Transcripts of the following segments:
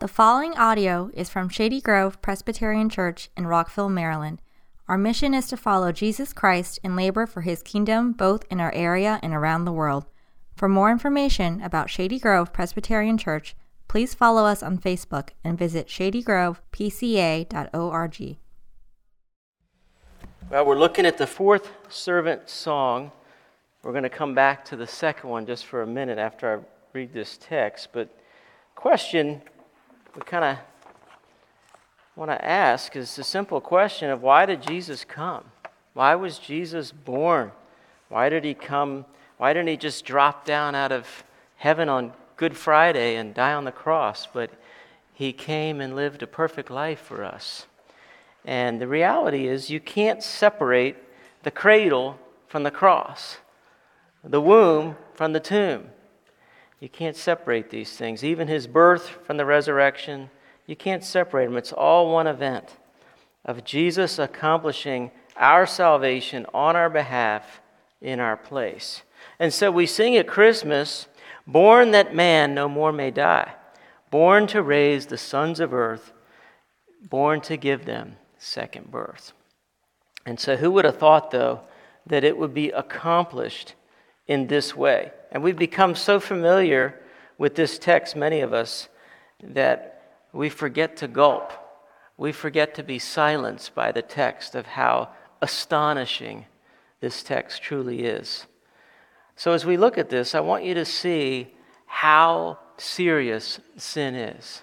The following audio is from Shady Grove Presbyterian Church in Rockville, Maryland. Our mission is to follow Jesus Christ and labor for his kingdom both in our area and around the world. For more information about Shady Grove Presbyterian Church, please follow us on Facebook and visit shadygrovepca.org. Well, we're looking at the fourth servant song. We're going to come back to the second one just for a minute after I read this text. But, question we kind of want to ask is the simple question of why did Jesus come? Why was Jesus born? Why did he come? Why didn't he just drop down out of heaven on Good Friday and die on the cross? But he came and lived a perfect life for us. And the reality is, you can't separate the cradle from the cross, the womb from the tomb. You can't separate these things. Even his birth from the resurrection, you can't separate them. It's all one event of Jesus accomplishing our salvation on our behalf in our place. And so we sing at Christmas, Born that man no more may die, born to raise the sons of earth, born to give them second birth. And so, who would have thought, though, that it would be accomplished in this way? And we've become so familiar with this text, many of us, that we forget to gulp. We forget to be silenced by the text of how astonishing this text truly is. So, as we look at this, I want you to see how serious sin is.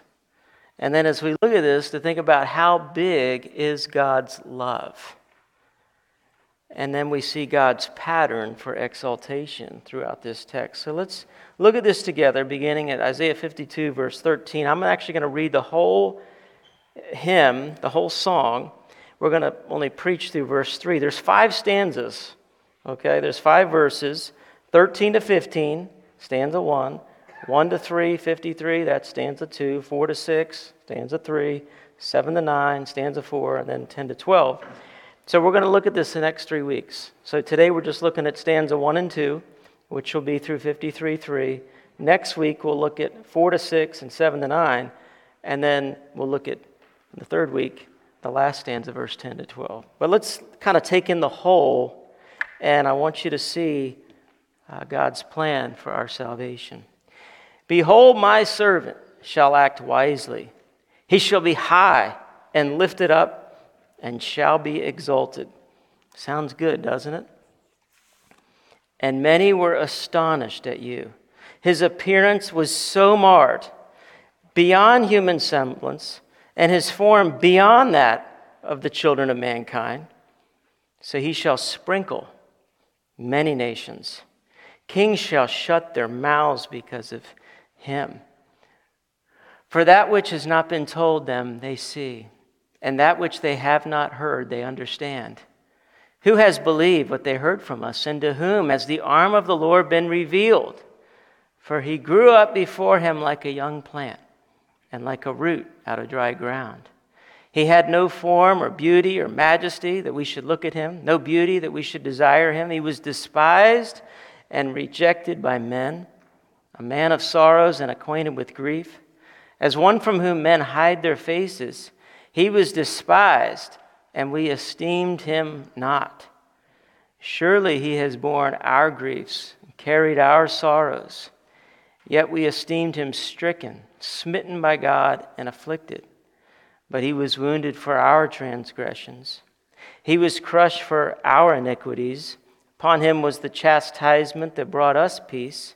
And then, as we look at this, to think about how big is God's love. And then we see God's pattern for exaltation throughout this text. So let's look at this together, beginning at Isaiah 52, verse 13. I'm actually going to read the whole hymn, the whole song. We're going to only preach through verse 3. There's five stanzas, okay? There's five verses 13 to 15, stanza 1. 1 to 3, 53, that's stanza 2. 4 to 6, stanza 3. 7 to 9, stanza 4, and then 10 to 12. So we're going to look at this the next three weeks. So today we're just looking at stanza 1 and 2, which will be through 53 3. Next week we'll look at 4 to 6 and 7 to 9. And then we'll look at the third week, the last stanza, verse 10 to 12. But let's kind of take in the whole, and I want you to see uh, God's plan for our salvation. Behold, my servant shall act wisely, he shall be high and lifted up and shall be exalted. Sounds good, doesn't it? And many were astonished at you. His appearance was so marred, beyond human semblance, and his form beyond that of the children of mankind. So he shall sprinkle many nations. Kings shall shut their mouths because of him. For that which has not been told them, they see and that which they have not heard, they understand. Who has believed what they heard from us, and to whom has the arm of the Lord been revealed? For he grew up before him like a young plant, and like a root out of dry ground. He had no form or beauty or majesty that we should look at him, no beauty that we should desire him. He was despised and rejected by men, a man of sorrows and acquainted with grief, as one from whom men hide their faces. He was despised, and we esteemed him not. Surely he has borne our griefs, carried our sorrows. Yet we esteemed him stricken, smitten by God, and afflicted. But he was wounded for our transgressions, he was crushed for our iniquities. Upon him was the chastisement that brought us peace,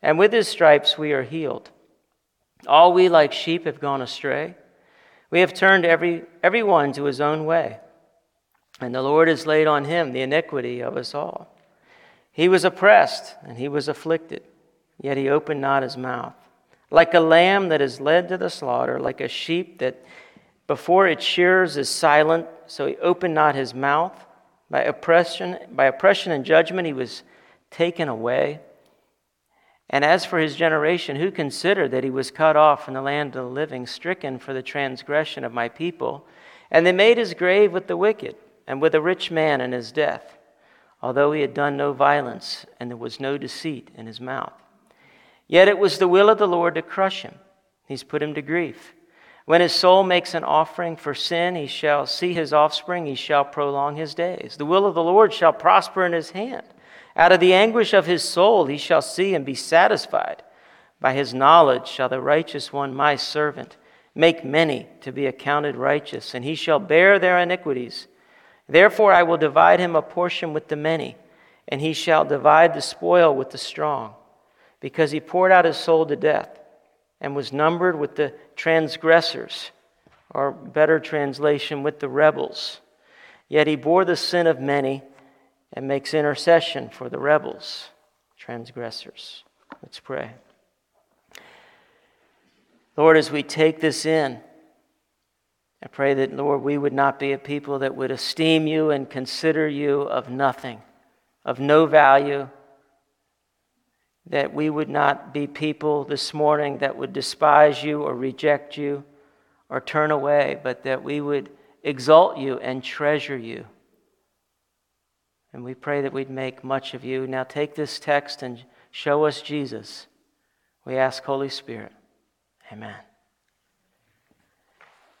and with his stripes we are healed. All we like sheep have gone astray. We have turned every, every one to his own way, and the Lord has laid on him the iniquity of us all. He was oppressed and he was afflicted, yet he opened not his mouth. Like a lamb that is led to the slaughter, like a sheep that before its shears is silent, so he opened not his mouth. By oppression, by oppression and judgment he was taken away. And as for his generation, who considered that he was cut off from the land of the living, stricken for the transgression of my people? And they made his grave with the wicked, and with a rich man in his death, although he had done no violence, and there was no deceit in his mouth. Yet it was the will of the Lord to crush him. He's put him to grief. When his soul makes an offering for sin, he shall see his offspring, he shall prolong his days. The will of the Lord shall prosper in his hand. Out of the anguish of his soul he shall see and be satisfied. By his knowledge shall the righteous one, my servant, make many to be accounted righteous, and he shall bear their iniquities. Therefore I will divide him a portion with the many, and he shall divide the spoil with the strong, because he poured out his soul to death and was numbered with the transgressors, or better translation, with the rebels. Yet he bore the sin of many and makes intercession for the rebels, transgressors. Let's pray. Lord, as we take this in, I pray that, Lord, we would not be a people that would esteem you and consider you of nothing, of no value, that we would not be people this morning that would despise you or reject you or turn away, but that we would exalt you and treasure you. And we pray that we'd make much of you. Now take this text and show us Jesus. We ask, Holy Spirit. Amen.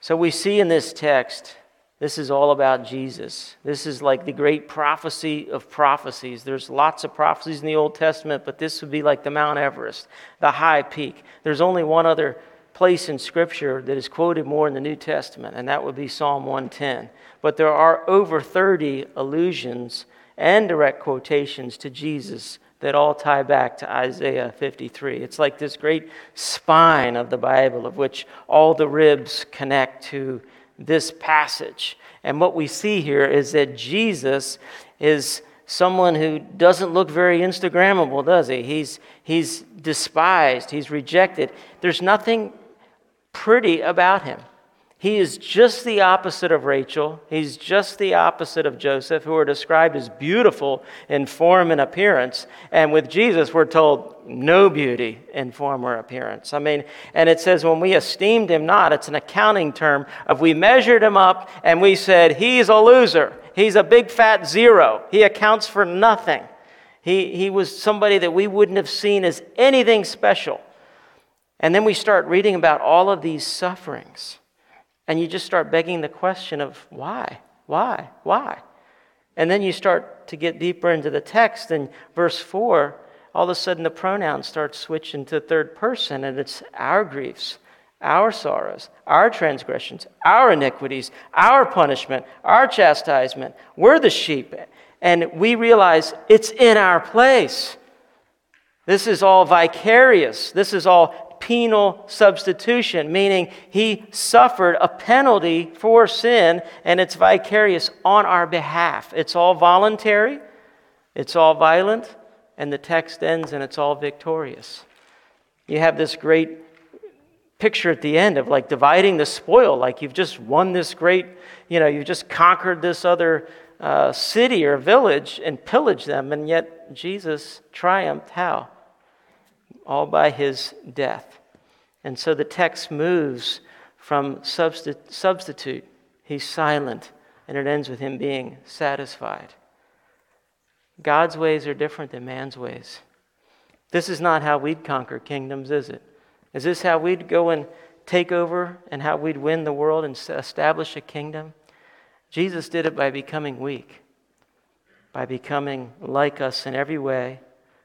So we see in this text this is all about Jesus. This is like the great prophecy of prophecies. There's lots of prophecies in the Old Testament, but this would be like the Mount Everest, the high peak. There's only one other place in Scripture that is quoted more in the New Testament, and that would be Psalm 110. But there are over 30 allusions and direct quotations to Jesus that all tie back to Isaiah 53. It's like this great spine of the Bible, of which all the ribs connect to this passage. And what we see here is that Jesus is someone who doesn't look very Instagrammable, does he? He's, he's despised, he's rejected. There's nothing pretty about him. He is just the opposite of Rachel. He's just the opposite of Joseph, who are described as beautiful in form and appearance. And with Jesus, we're told no beauty in form or appearance. I mean, and it says when we esteemed him not, it's an accounting term of we measured him up and we said, he's a loser. He's a big fat zero. He accounts for nothing. He, he was somebody that we wouldn't have seen as anything special. And then we start reading about all of these sufferings. And you just start begging the question of why? Why? Why? And then you start to get deeper into the text, and verse 4, all of a sudden the pronouns start switching to third person, and it's our griefs, our sorrows, our transgressions, our iniquities, our punishment, our chastisement. We're the sheep, and we realize it's in our place. This is all vicarious. This is all penal substitution, meaning he suffered a penalty for sin and it's vicarious on our behalf. It's all voluntary, it's all violent, and the text ends and it's all victorious. You have this great picture at the end of like dividing the spoil, like you've just won this great, you know, you've just conquered this other uh, city or village and pillaged them, and yet Jesus triumphed how? All by his death. And so the text moves from substitute, he's silent, and it ends with him being satisfied. God's ways are different than man's ways. This is not how we'd conquer kingdoms, is it? Is this how we'd go and take over and how we'd win the world and establish a kingdom? Jesus did it by becoming weak, by becoming like us in every way,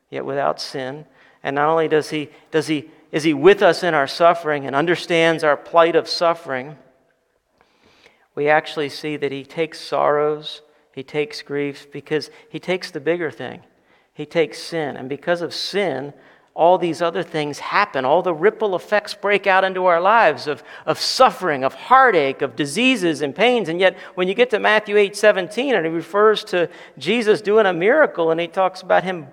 yet without sin, and not only does he, does he, is he with us in our suffering and understands our plight of suffering, we actually see that he takes sorrows, he takes griefs, because he takes the bigger thing. He takes sin. And because of sin, all these other things happen. All the ripple effects break out into our lives of, of suffering, of heartache, of diseases and pains. And yet, when you get to Matthew 8 17, and he refers to Jesus doing a miracle, and he talks about him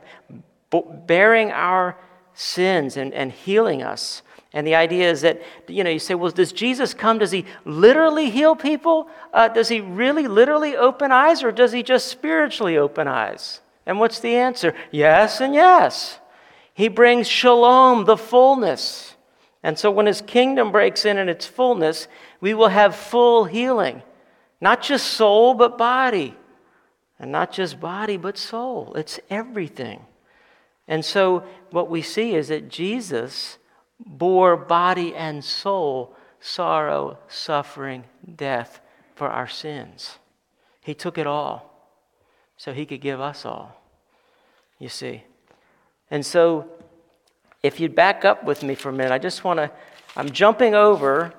bearing our sins and, and healing us. And the idea is that, you know, you say, well, does Jesus come? Does he literally heal people? Uh, does he really literally open eyes, or does he just spiritually open eyes? And what's the answer? Yes and yes. He brings shalom, the fullness. And so when his kingdom breaks in in its fullness, we will have full healing. Not just soul, but body. And not just body, but soul. It's everything. And so what we see is that Jesus bore body and soul sorrow, suffering, death for our sins. He took it all so he could give us all, you see. And so, if you'd back up with me for a minute, I just want to, I'm jumping over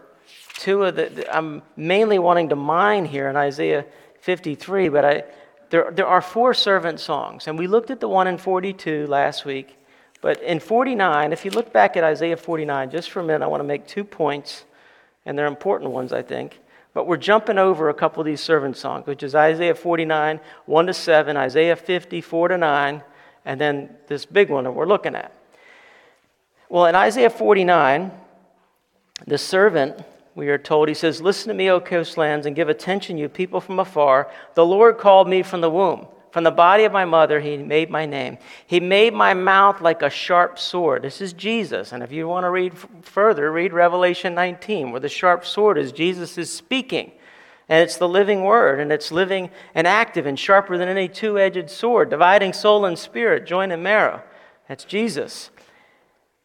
two of the, I'm mainly wanting to mine here in Isaiah 53, but I, there, there are four servant songs. And we looked at the one in 42 last week. But in 49, if you look back at Isaiah 49, just for a minute, I want to make two points, and they're important ones, I think. But we're jumping over a couple of these servant songs, which is Isaiah 49, 1 to 7, Isaiah 50, 4 to 9, and then this big one that we're looking at. Well, in Isaiah 49, the servant, we are told, he says, Listen to me, O coastlands, and give attention, you people from afar. The Lord called me from the womb. From the body of my mother, he made my name. He made my mouth like a sharp sword. This is Jesus. And if you want to read further, read Revelation 19, where the sharp sword is Jesus is speaking. And it's the living word, and it's living and active and sharper than any two edged sword, dividing soul and spirit, joint and marrow. That's Jesus.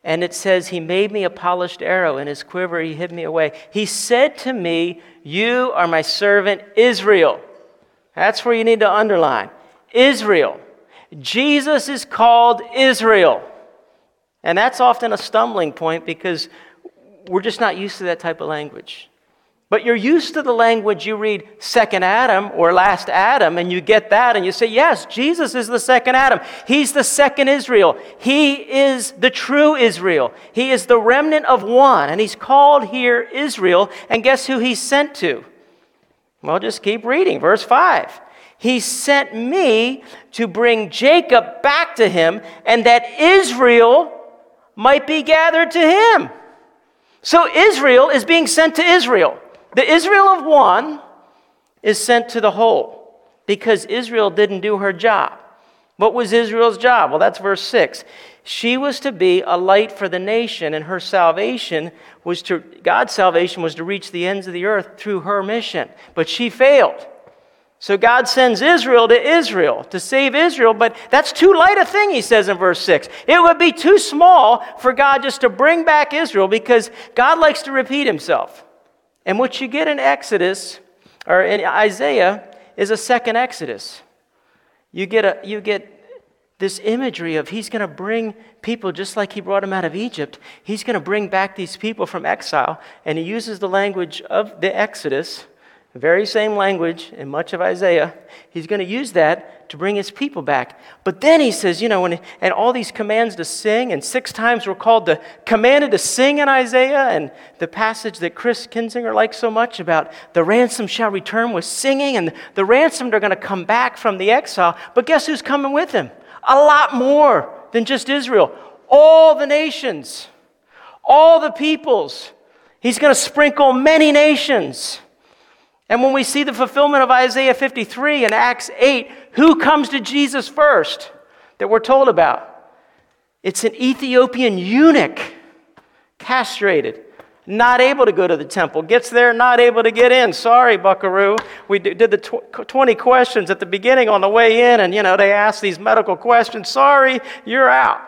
And it says, He made me a polished arrow. In his quiver, he hid me away. He said to me, You are my servant Israel. That's where you need to underline. Israel. Jesus is called Israel. And that's often a stumbling point because we're just not used to that type of language. But you're used to the language you read second Adam or last Adam, and you get that, and you say, Yes, Jesus is the second Adam. He's the second Israel. He is the true Israel. He is the remnant of one, and he's called here Israel. And guess who he's sent to? Well, just keep reading. Verse 5. He sent me to bring Jacob back to him and that Israel might be gathered to him. So Israel is being sent to Israel. The Israel of one is sent to the whole because Israel didn't do her job. What was Israel's job? Well, that's verse 6. She was to be a light for the nation, and her salvation was to, God's salvation was to reach the ends of the earth through her mission. But she failed. So God sends Israel to Israel to save Israel, but that's too light a thing, he says in verse 6. It would be too small for God just to bring back Israel because God likes to repeat himself. And what you get in Exodus, or in Isaiah, is a second Exodus. You get, a, you get this imagery of he's going to bring people just like he brought them out of Egypt. He's going to bring back these people from exile, and he uses the language of the Exodus the very same language in much of Isaiah. He's going to use that to bring his people back. But then he says, you know, and, and all these commands to sing, and six times we're called to commanded to sing in Isaiah, and the passage that Chris Kinzinger likes so much about the ransom shall return with singing, and the ransomed are going to come back from the exile. But guess who's coming with him? A lot more than just Israel. All the nations, all the peoples. He's going to sprinkle many nations. And when we see the fulfillment of Isaiah 53 and Acts 8, who comes to Jesus first that we're told about? It's an Ethiopian eunuch, castrated, not able to go to the temple. Gets there, not able to get in. Sorry, buckaroo. We did the 20 questions at the beginning on the way in, and you know, they ask these medical questions. Sorry, you're out.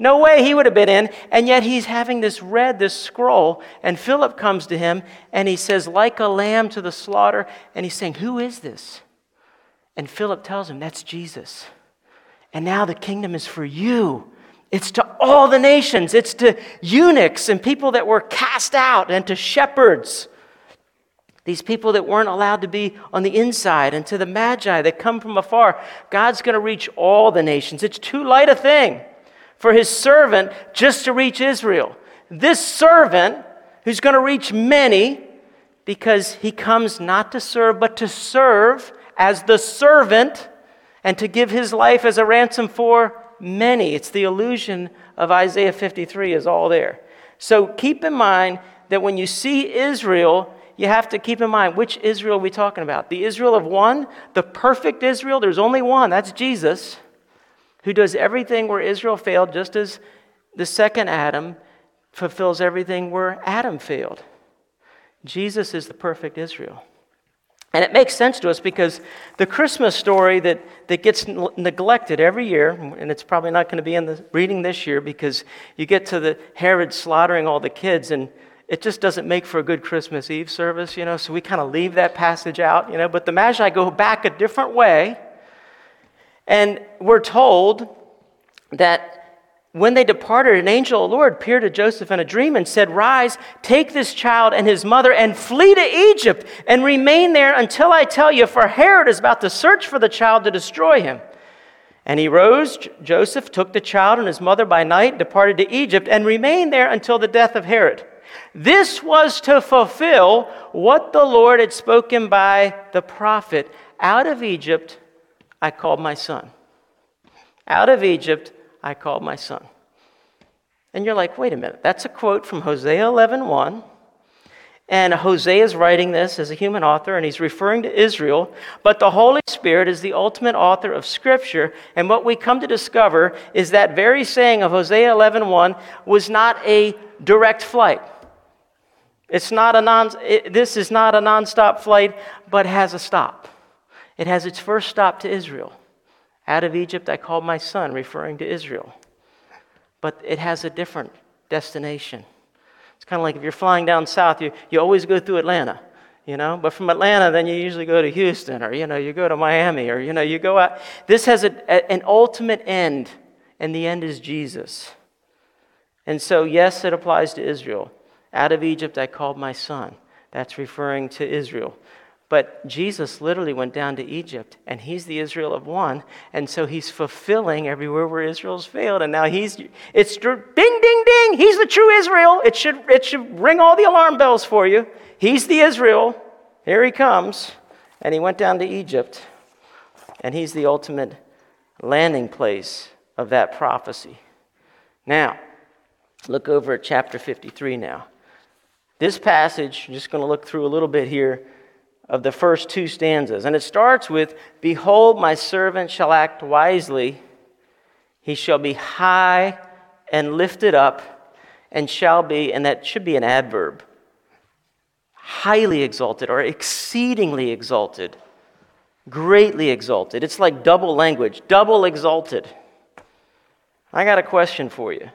No way he would have been in. And yet he's having this read, this scroll. And Philip comes to him and he says, like a lamb to the slaughter. And he's saying, Who is this? And Philip tells him, That's Jesus. And now the kingdom is for you. It's to all the nations, it's to eunuchs and people that were cast out, and to shepherds. These people that weren't allowed to be on the inside, and to the magi that come from afar. God's going to reach all the nations. It's too light a thing for his servant just to reach Israel. This servant, who's going to reach many, because he comes not to serve, but to serve as the servant and to give his life as a ransom for many. It's the illusion of Isaiah 53 is all there. So keep in mind that when you see Israel, you have to keep in mind which Israel are we talking about? The Israel of one, the perfect Israel, there's only one, that's Jesus who does everything where Israel failed, just as the second Adam fulfills everything where Adam failed. Jesus is the perfect Israel. And it makes sense to us because the Christmas story that, that gets neglected every year, and it's probably not going to be in the reading this year because you get to the Herod slaughtering all the kids, and it just doesn't make for a good Christmas Eve service, you know, so we kind of leave that passage out, you know. But the Magi go back a different way, and we're told that when they departed, an angel of the Lord appeared to Joseph in a dream and said, Rise, take this child and his mother and flee to Egypt and remain there until I tell you, for Herod is about to search for the child to destroy him. And he rose, Joseph took the child and his mother by night, departed to Egypt, and remained there until the death of Herod. This was to fulfill what the Lord had spoken by the prophet Out of Egypt, I called my son. Out of Egypt, I called my son. And you're like, wait a minute, that's a quote from Hosea 11 1. And Hosea is writing this as a human author, and he's referring to Israel. But the Holy Spirit is the ultimate author of Scripture. And what we come to discover is that very saying of Hosea 11 1 was not a direct flight. It's not a non, it, this is not a nonstop flight, but has a stop. It has its first stop to Israel. Out of Egypt I called my son, referring to Israel. But it has a different destination. It's kind of like if you're flying down south, you, you always go through Atlanta, you know? But from Atlanta, then you usually go to Houston or, you know, you go to Miami or, you know, you go out. This has a, an ultimate end, and the end is Jesus. And so, yes, it applies to Israel. Out of Egypt I called my son. That's referring to Israel. But Jesus literally went down to Egypt, and he's the Israel of one, and so he's fulfilling everywhere where Israel's failed. And now he's, it's ding, ding, ding, he's the true Israel. It should, it should ring all the alarm bells for you. He's the Israel. Here he comes. And he went down to Egypt, and he's the ultimate landing place of that prophecy. Now, look over at chapter 53 now. This passage, I'm just going to look through a little bit here of the first two stanzas. And it starts with Behold, my servant shall act wisely, he shall be high and lifted up, and shall be, and that should be an adverb, highly exalted or exceedingly exalted, greatly exalted. It's like double language, double exalted. I got a question for you.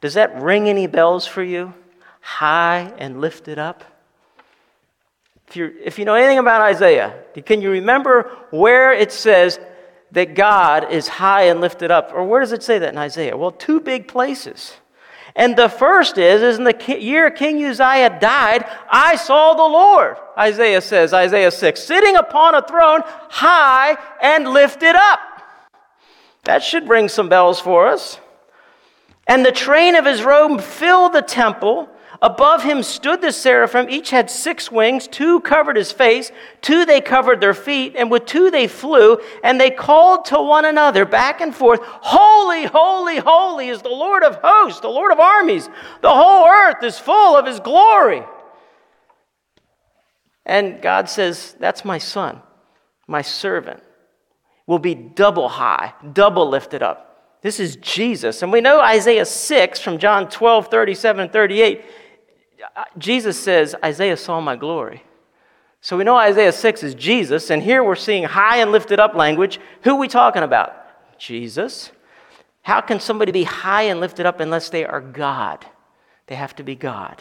Does that ring any bells for you? high and lifted up? If, you if you know anything about Isaiah, can you remember where it says that God is high and lifted up? Or where does it say that in Isaiah? Well, two big places. And the first is, is in the year King Uzziah died, I saw the Lord, Isaiah says, Isaiah 6, sitting upon a throne high and lifted up. That should ring some bells for us. And the train of his robe filled the temple. Above him stood the seraphim. Each had six wings. Two covered his face, two they covered their feet, and with two they flew. And they called to one another back and forth Holy, holy, holy is the Lord of hosts, the Lord of armies. The whole earth is full of his glory. And God says, That's my son, my servant, will be double high, double lifted up. This is Jesus. And we know Isaiah 6 from John 12, 37, and 38 Uh, Jesus says, Isaiah saw my glory. So we know Isaiah 6 is Jesus, and here we're seeing high and lifted up language. Who are we talking about? Jesus. How can somebody be high and lifted up unless they are God? They have to be God.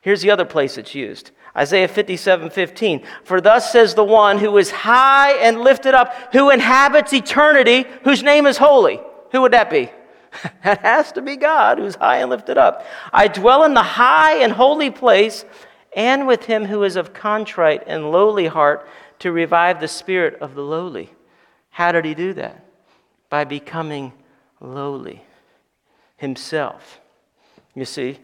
Here's the other place it's used Isaiah 57 15. For thus says the one who is high and lifted up, who inhabits eternity, whose name is holy. Who would that be? that has to be God who's high and lifted up. I dwell in the high and holy place, and with him who is of contrite and lowly heart, to revive the spirit of the lowly. How did he do that? By becoming lowly himself. You see?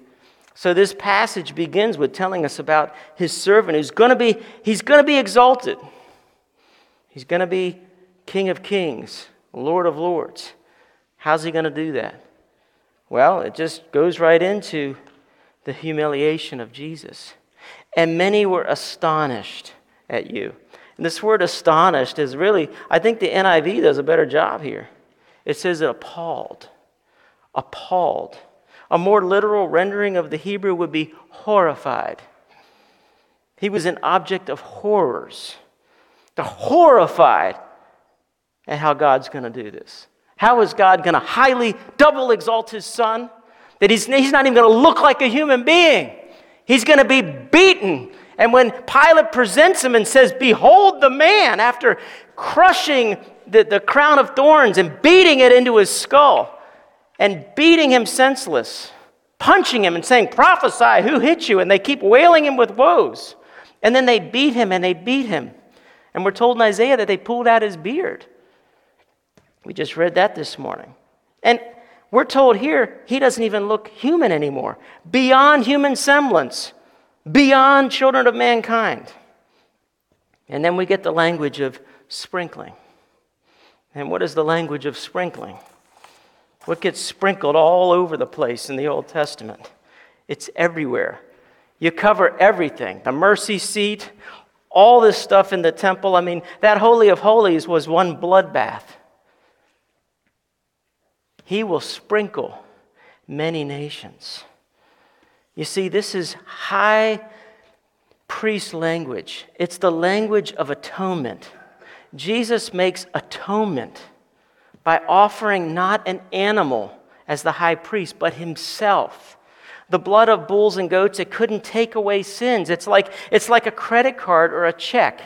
So this passage begins with telling us about his servant who's going to be he's going to be exalted. He's going to be king of kings, lord of lords. How's he going to do that? Well, it just goes right into the humiliation of Jesus. And many were astonished at you. And this word astonished is really, I think the NIV does a better job here. It says appalled. Appalled. A more literal rendering of the Hebrew would be horrified. He was an object of horrors. They're horrified at how God's going to do this. How is God going to highly double exalt his son? That he's, he's not even going to look like a human being. He's going to be beaten. And when Pilate presents him and says, Behold the man, after crushing the, the crown of thorns and beating it into his skull and beating him senseless, punching him and saying, Prophesy, who hit you? And they keep wailing him with woes. And then they beat him and they beat him. And we're told in Isaiah that they pulled out his beard. We just read that this morning. And we're told here he doesn't even look human anymore, beyond human semblance, beyond children of mankind. And then we get the language of sprinkling. And what is the language of sprinkling? What gets sprinkled all over the place in the Old Testament? It's everywhere. You cover everything the mercy seat, all this stuff in the temple. I mean, that Holy of Holies was one bloodbath. He will sprinkle many nations. You see, this is high priest language, it's the language of atonement. Jesus makes atonement by offering not an animal as the high priest, but himself. The blood of bulls and goats, it couldn't take away sins. It's like, it's like a credit card or a check.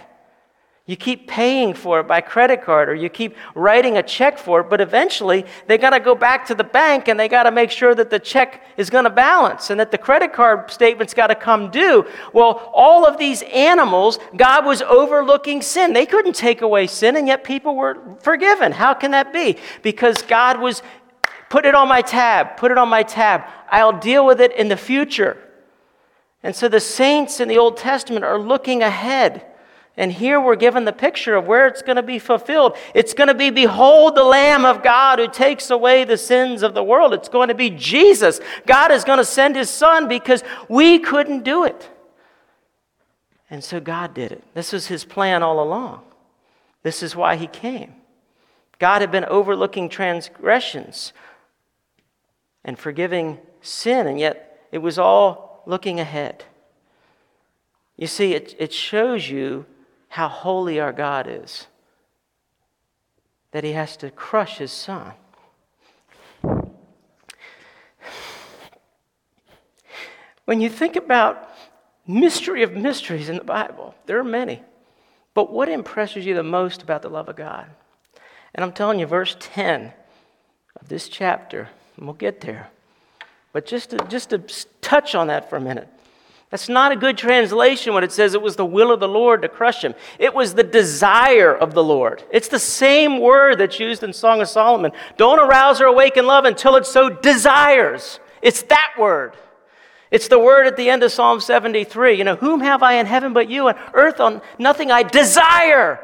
You keep paying for it by credit card or you keep writing a check for it, but eventually they got to go back to the bank and they got to make sure that the check is going to balance and that the credit card statement's got to come due. Well, all of these animals, God was overlooking sin. They couldn't take away sin, and yet people were forgiven. How can that be? Because God was, put it on my tab, put it on my tab. I'll deal with it in the future. And so the saints in the Old Testament are looking ahead. And here we're given the picture of where it's going to be fulfilled. It's going to be, Behold the Lamb of God who takes away the sins of the world. It's going to be Jesus. God is going to send his Son because we couldn't do it. And so God did it. This was his plan all along. This is why he came. God had been overlooking transgressions and forgiving sin, and yet it was all looking ahead. You see, it, it shows you how holy our God is that he has to crush his son. When you think about mystery of mysteries in the Bible, there are many. But what impresses you the most about the love of God? And I'm telling you, verse 10 of this chapter, and we'll get there. But just to, just to touch on that for a minute. That's not a good translation when it says it was the will of the Lord to crush him. It was the desire of the Lord. It's the same word that's used in Song of Solomon. Don't arouse or awaken love until it so desires. It's that word. It's the word at the end of Psalm 73. You know, whom have I in heaven but you, and earth on nothing I desire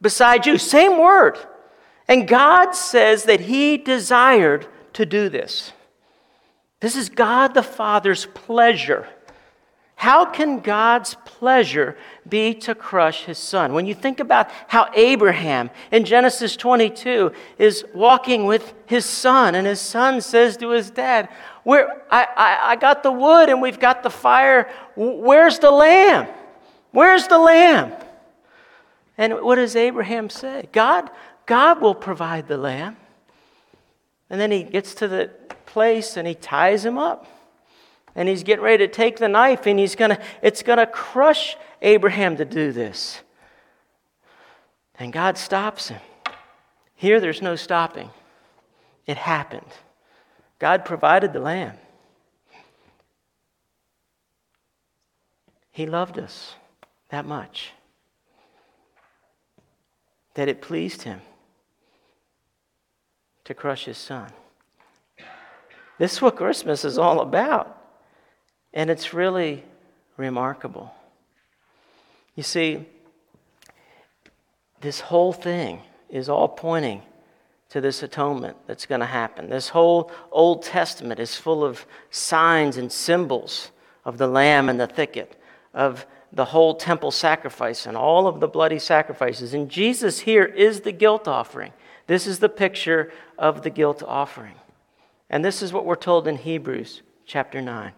beside you. Same word. And God says that He desired to do this. This is God the Father's pleasure. How can God's pleasure be to crush his son? When you think about how Abraham in Genesis 22 is walking with his son, and his son says to his dad, Where, I, I, I got the wood and we've got the fire. Where's the lamb? Where's the lamb? And what does Abraham say? God, God will provide the lamb. And then he gets to the place and he ties him up and he's getting ready to take the knife and he's gonna it's gonna crush abraham to do this. And god stops him. Here there's no stopping. It happened. God provided the lamb. He loved us that much that it pleased him to crush his son. This is what christmas is all about and it's really remarkable. You see, this whole thing is all pointing to this atonement that's going to happen. This whole Old Testament is full of signs and symbols of the lamb and the thicket, of the whole temple sacrifice and all of the bloody sacrifices. And Jesus here is the guilt offering. This is the picture of the guilt offering. And this is what we're told in Hebrews chapter 9.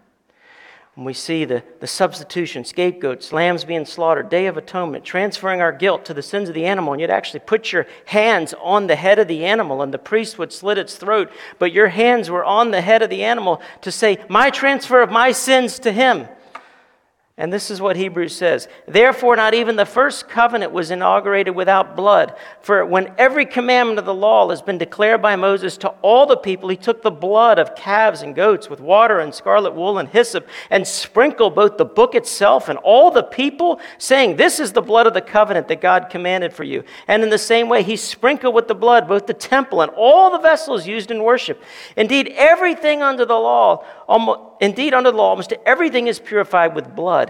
And we see the, the substitution, scapegoats, lambs being slaughtered, day of atonement, transferring our guilt to the sins of the animal. And you'd actually put your hands on the head of the animal, and the priest would slit its throat. But your hands were on the head of the animal to say, My transfer of my sins to him. And this is what Hebrews says Therefore, not even the first covenant was inaugurated without blood. For when every commandment of the law has been declared by Moses to all the people, he took the blood of calves and goats with water and scarlet wool and hyssop and sprinkled both the book itself and all the people, saying, This is the blood of the covenant that God commanded for you. And in the same way, he sprinkled with the blood both the temple and all the vessels used in worship. Indeed, everything under the law, almost, indeed, under the law, almost everything is purified with blood.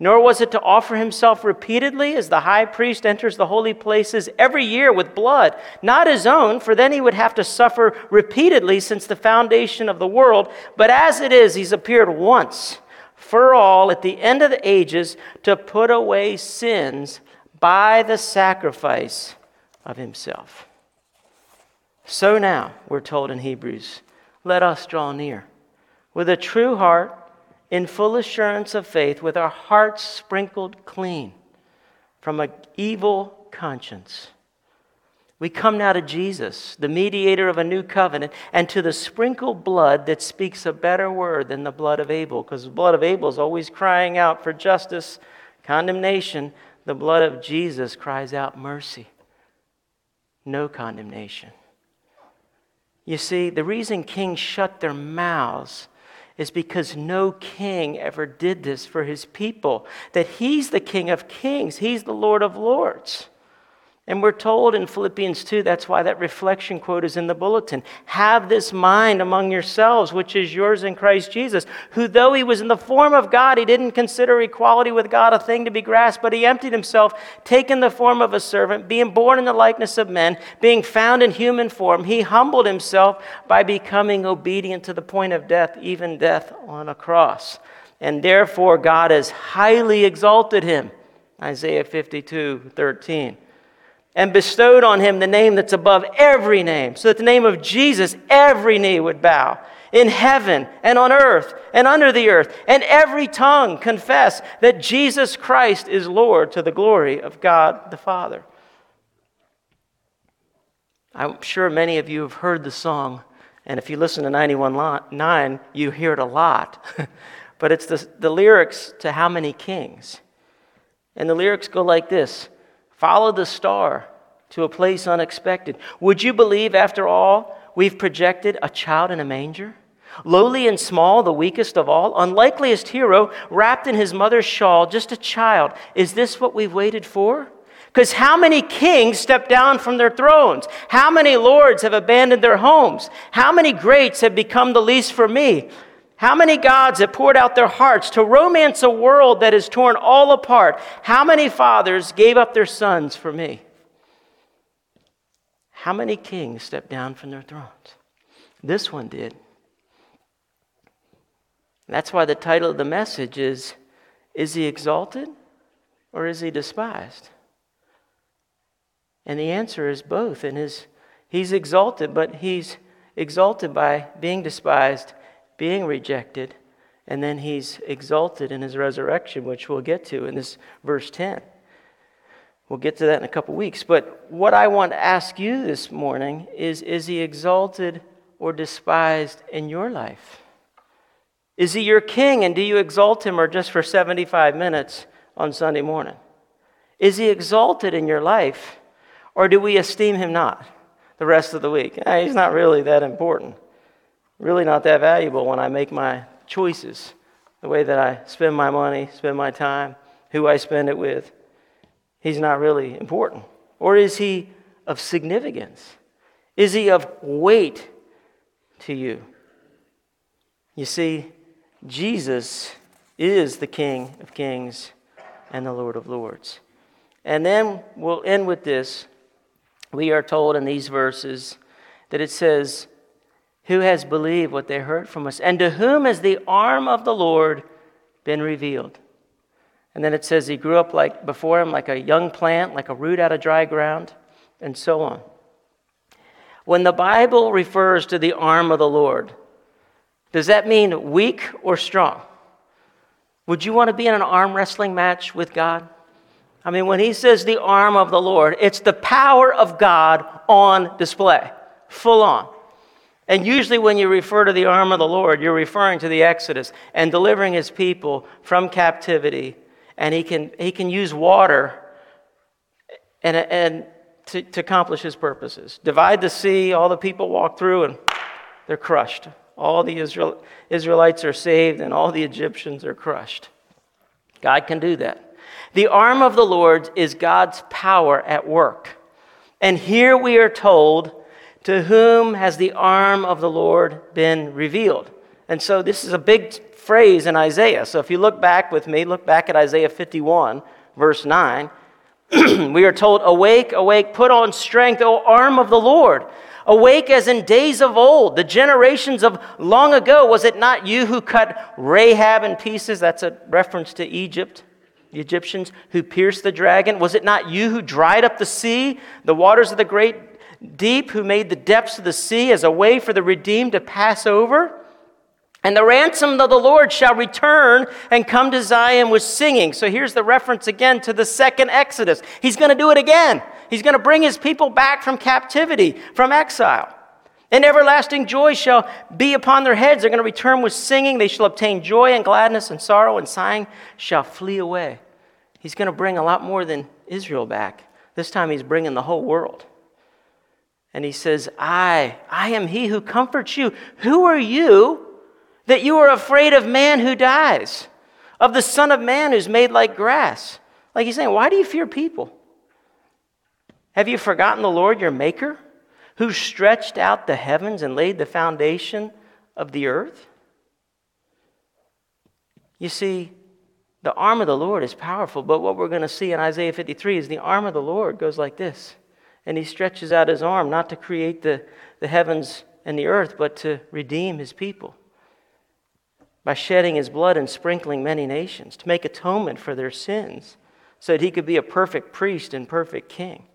Nor was it to offer himself repeatedly as the high priest enters the holy places every year with blood, not his own, for then he would have to suffer repeatedly since the foundation of the world. But as it is, he's appeared once for all at the end of the ages to put away sins by the sacrifice of himself. So now, we're told in Hebrews, let us draw near with a true heart in full assurance of faith, with our hearts sprinkled clean from an evil conscience. We come now to Jesus, the mediator of a new covenant, and to the sprinkled blood that speaks a better word than the blood of Abel, because the blood of Abel is always crying out for justice, condemnation. The blood of Jesus cries out mercy, no condemnation. You see, the reason kings shut their mouths is because no king ever did this for his people. That he's the King of kings, he's the Lord of lords. And we're told in Philippians 2, that's why that reflection quote is in the bulletin. Have this mind among yourselves, which is yours in Christ Jesus, who, though he was in the form of God, he didn't consider equality with God a thing to be grasped, but he emptied himself, taking the form of a servant, being born in the likeness of men, being found in human form. He humbled himself by becoming obedient to the point of death, even death on a cross. And therefore, God has highly exalted him. Isaiah 52 13 and bestowed on him the name that's above every name, so that the name of Jesus every knee would bow in heaven and on earth and under the earth, and every tongue confess that Jesus Christ is Lord to the glory of God the Father. I'm sure many of you have heard the song, and if you listen to 91.9, you hear it a lot. but it's the, the lyrics to How Many Kings? And the lyrics go like this Follow the star to a place unexpected. Would you believe, after all, we've projected a child in a manger? Lowly and small, the weakest of all, unlikeliest hero, wrapped in his mother's shawl, just a child. Is this what we've waited for? Because how many kings stepped down from their thrones? How many lords have abandoned their homes? How many greats have become the least for me? How many gods have poured out their hearts to romance a world that is torn all apart? How many fathers gave up their sons for me? How many kings stepped down from their thrones? This one did. That's why the title of the message is Is he exalted or is he despised? And the answer is both. And his, he's exalted, but he's exalted by being despised being rejected, and then he's exalted in his resurrection, which we'll get to in this verse 10. We'll get to that in a couple weeks. But what I want to ask you this morning is Is he exalted or despised in your life? Is he your king and do you exalt him or just for 75 minutes on Sunday morning? Is he exalted in your life or do we esteem him not the rest of the week? Eh, he's not really that important really not that valuable when I make my choices, the way that I spend my money, spend my time, who I spend it with. He's not really important. Or is he of significance? Is he of weight to you? You see, Jesus is the King of kings and the Lord of lords. And then we'll end with this. We are told in these verses that it says, who has believed what they heard from us? And to whom has the arm of the Lord been revealed? And then it says he grew up like before him like a young plant, like a root out of dry ground. and so on. When the Bible refers to the arm of the Lord, does that mean weak or strong? Would you want to be in an arm wrestling match with God? I mean, when he says the arm of the Lord, it's the power of God on display, full on. And usually, when you refer to the arm of the Lord, you're referring to the Exodus and delivering his people from captivity. And he can, he can use water and, and to, to accomplish his purposes. Divide the sea, all the people walk through, and they're crushed. All the Israel, Israelites are saved, and all the Egyptians are crushed. God can do that. The arm of the Lord is God's power at work. And here we are told, To whom has the arm of the Lord been revealed? And so this is a big phrase in Isaiah. So if you look back with me, look back at Isaiah 51, verse 9. we are told, Awake, awake, put on strength, O arm of the Lord. Awake as in days of old, the generations of long ago. Was it not you who cut Rahab in pieces? That's a reference to Egypt, the Egyptians who pierced the dragon. Was it not you who dried up the sea, the waters of the great deep, who made the depths of the sea as a way for the redeemed to pass over? And the ransom of the Lord shall return and come to Zion with singing. So here's the reference again to the second Exodus. He's going to do it again. He's going to bring his people back from captivity, from exile. And everlasting joy shall be upon their heads. They're going to return with singing. They shall obtain joy and gladness, and sorrow and sighing shall flee away. He's going to bring a lot more than Israel back. This time he's bringing the whole world. And he says, I, I am he who comforts you. Who are you that you are afraid of man who dies, of the Son of Man who's made like grass. Like he's saying, why do you fear people? Have you forgotten the Lord your Maker, who stretched out the heavens and laid the foundation of the earth? You see, the arm of the Lord is powerful, but what we're going to see in Isaiah 53 is the arm of the Lord goes like this. And he stretches out his arm not to create the, the heavens and the earth, but to redeem his people by shedding his blood and sprinkling many nations to make atonement for their sins so that he could be a perfect priest and perfect king.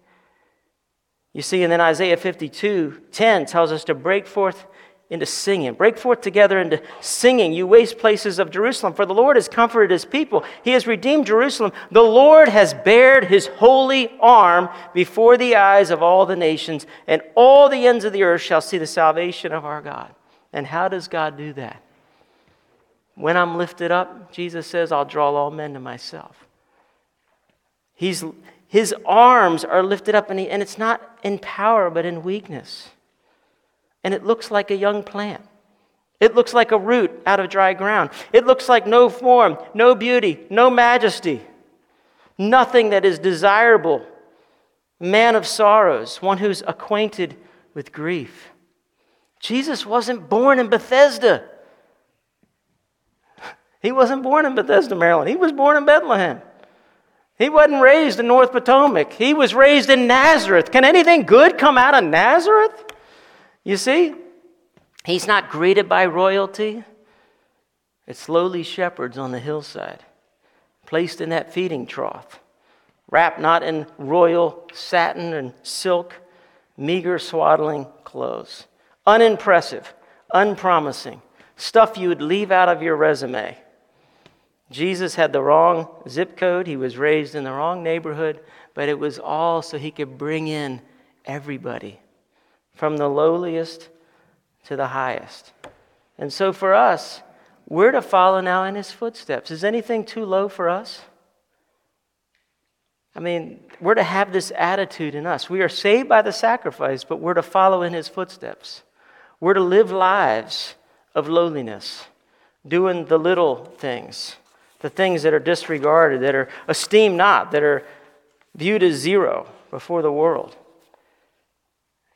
You see, and then Isaiah 52 10 tells us to break forth into singing. Break forth together into singing, you waste places of Jerusalem. For the Lord has comforted his people. He has redeemed Jerusalem. The Lord has bared his holy arm before the eyes of all the nations, and all the ends of the earth shall see the salvation of our God. And how does God do that? When I'm lifted up, Jesus says, I'll draw all men to myself. He's, his arms are lifted up, and, he, and it's not in power, but in weakness. And it looks like a young plant. It looks like a root out of dry ground. It looks like no form, no beauty, no majesty, nothing that is desirable. Man of sorrows, one who's acquainted with grief. Jesus wasn't born in Bethesda. He wasn't born in Bethesda, Maryland. He was born in Bethlehem. He wasn't raised in North Potomac. He was raised in Nazareth. Can anything good come out of Nazareth? You see, he's not greeted by royalty. It's lowly shepherds on the hillside, placed in that feeding trough, wrapped not in royal satin and silk, meager swaddling clothes. Unimpressive, unpromising, stuff you would leave out of your resume. Jesus had the wrong zip code, he was raised in the wrong neighborhood, but it was all so he could bring in everybody, from the lowliest to the highest. And so for us, we're to follow now in his footsteps. Is anything too low for us? I mean, we're to have this attitude in us. We are saved by the sacrifice, but we're to follow in his footsteps. We're to live lives of lowliness, doing the little things the things that are disregarded, that are esteemed not, that are viewed as zero before the world.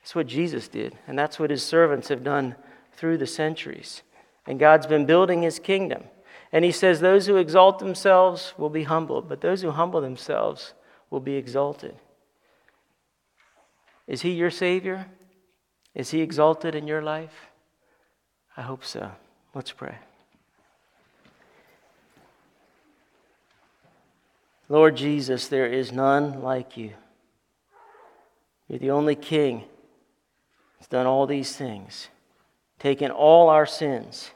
That's what Jesus did, and that's what his servants have done through the centuries. And God's been building his kingdom. And he says, Those who exalt themselves will be humbled, but those who humble themselves will be exalted. Is he your Savior? Is he exalted in your life? I hope so. Let's pray. Lord Jesus, there is none like you. You're the only king done all these things, taken all our sins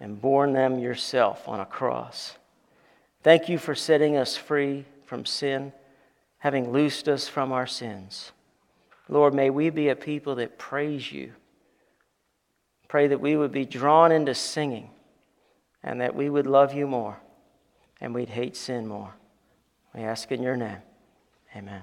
and borne them yourself on a cross. Thank you for setting us free from sin, having loosed us from our sins. Lord, may we be a people that praise you. Pray that we would be drawn into singing and that we would love you more and we'd hate sin more. We ask in your name. Amen.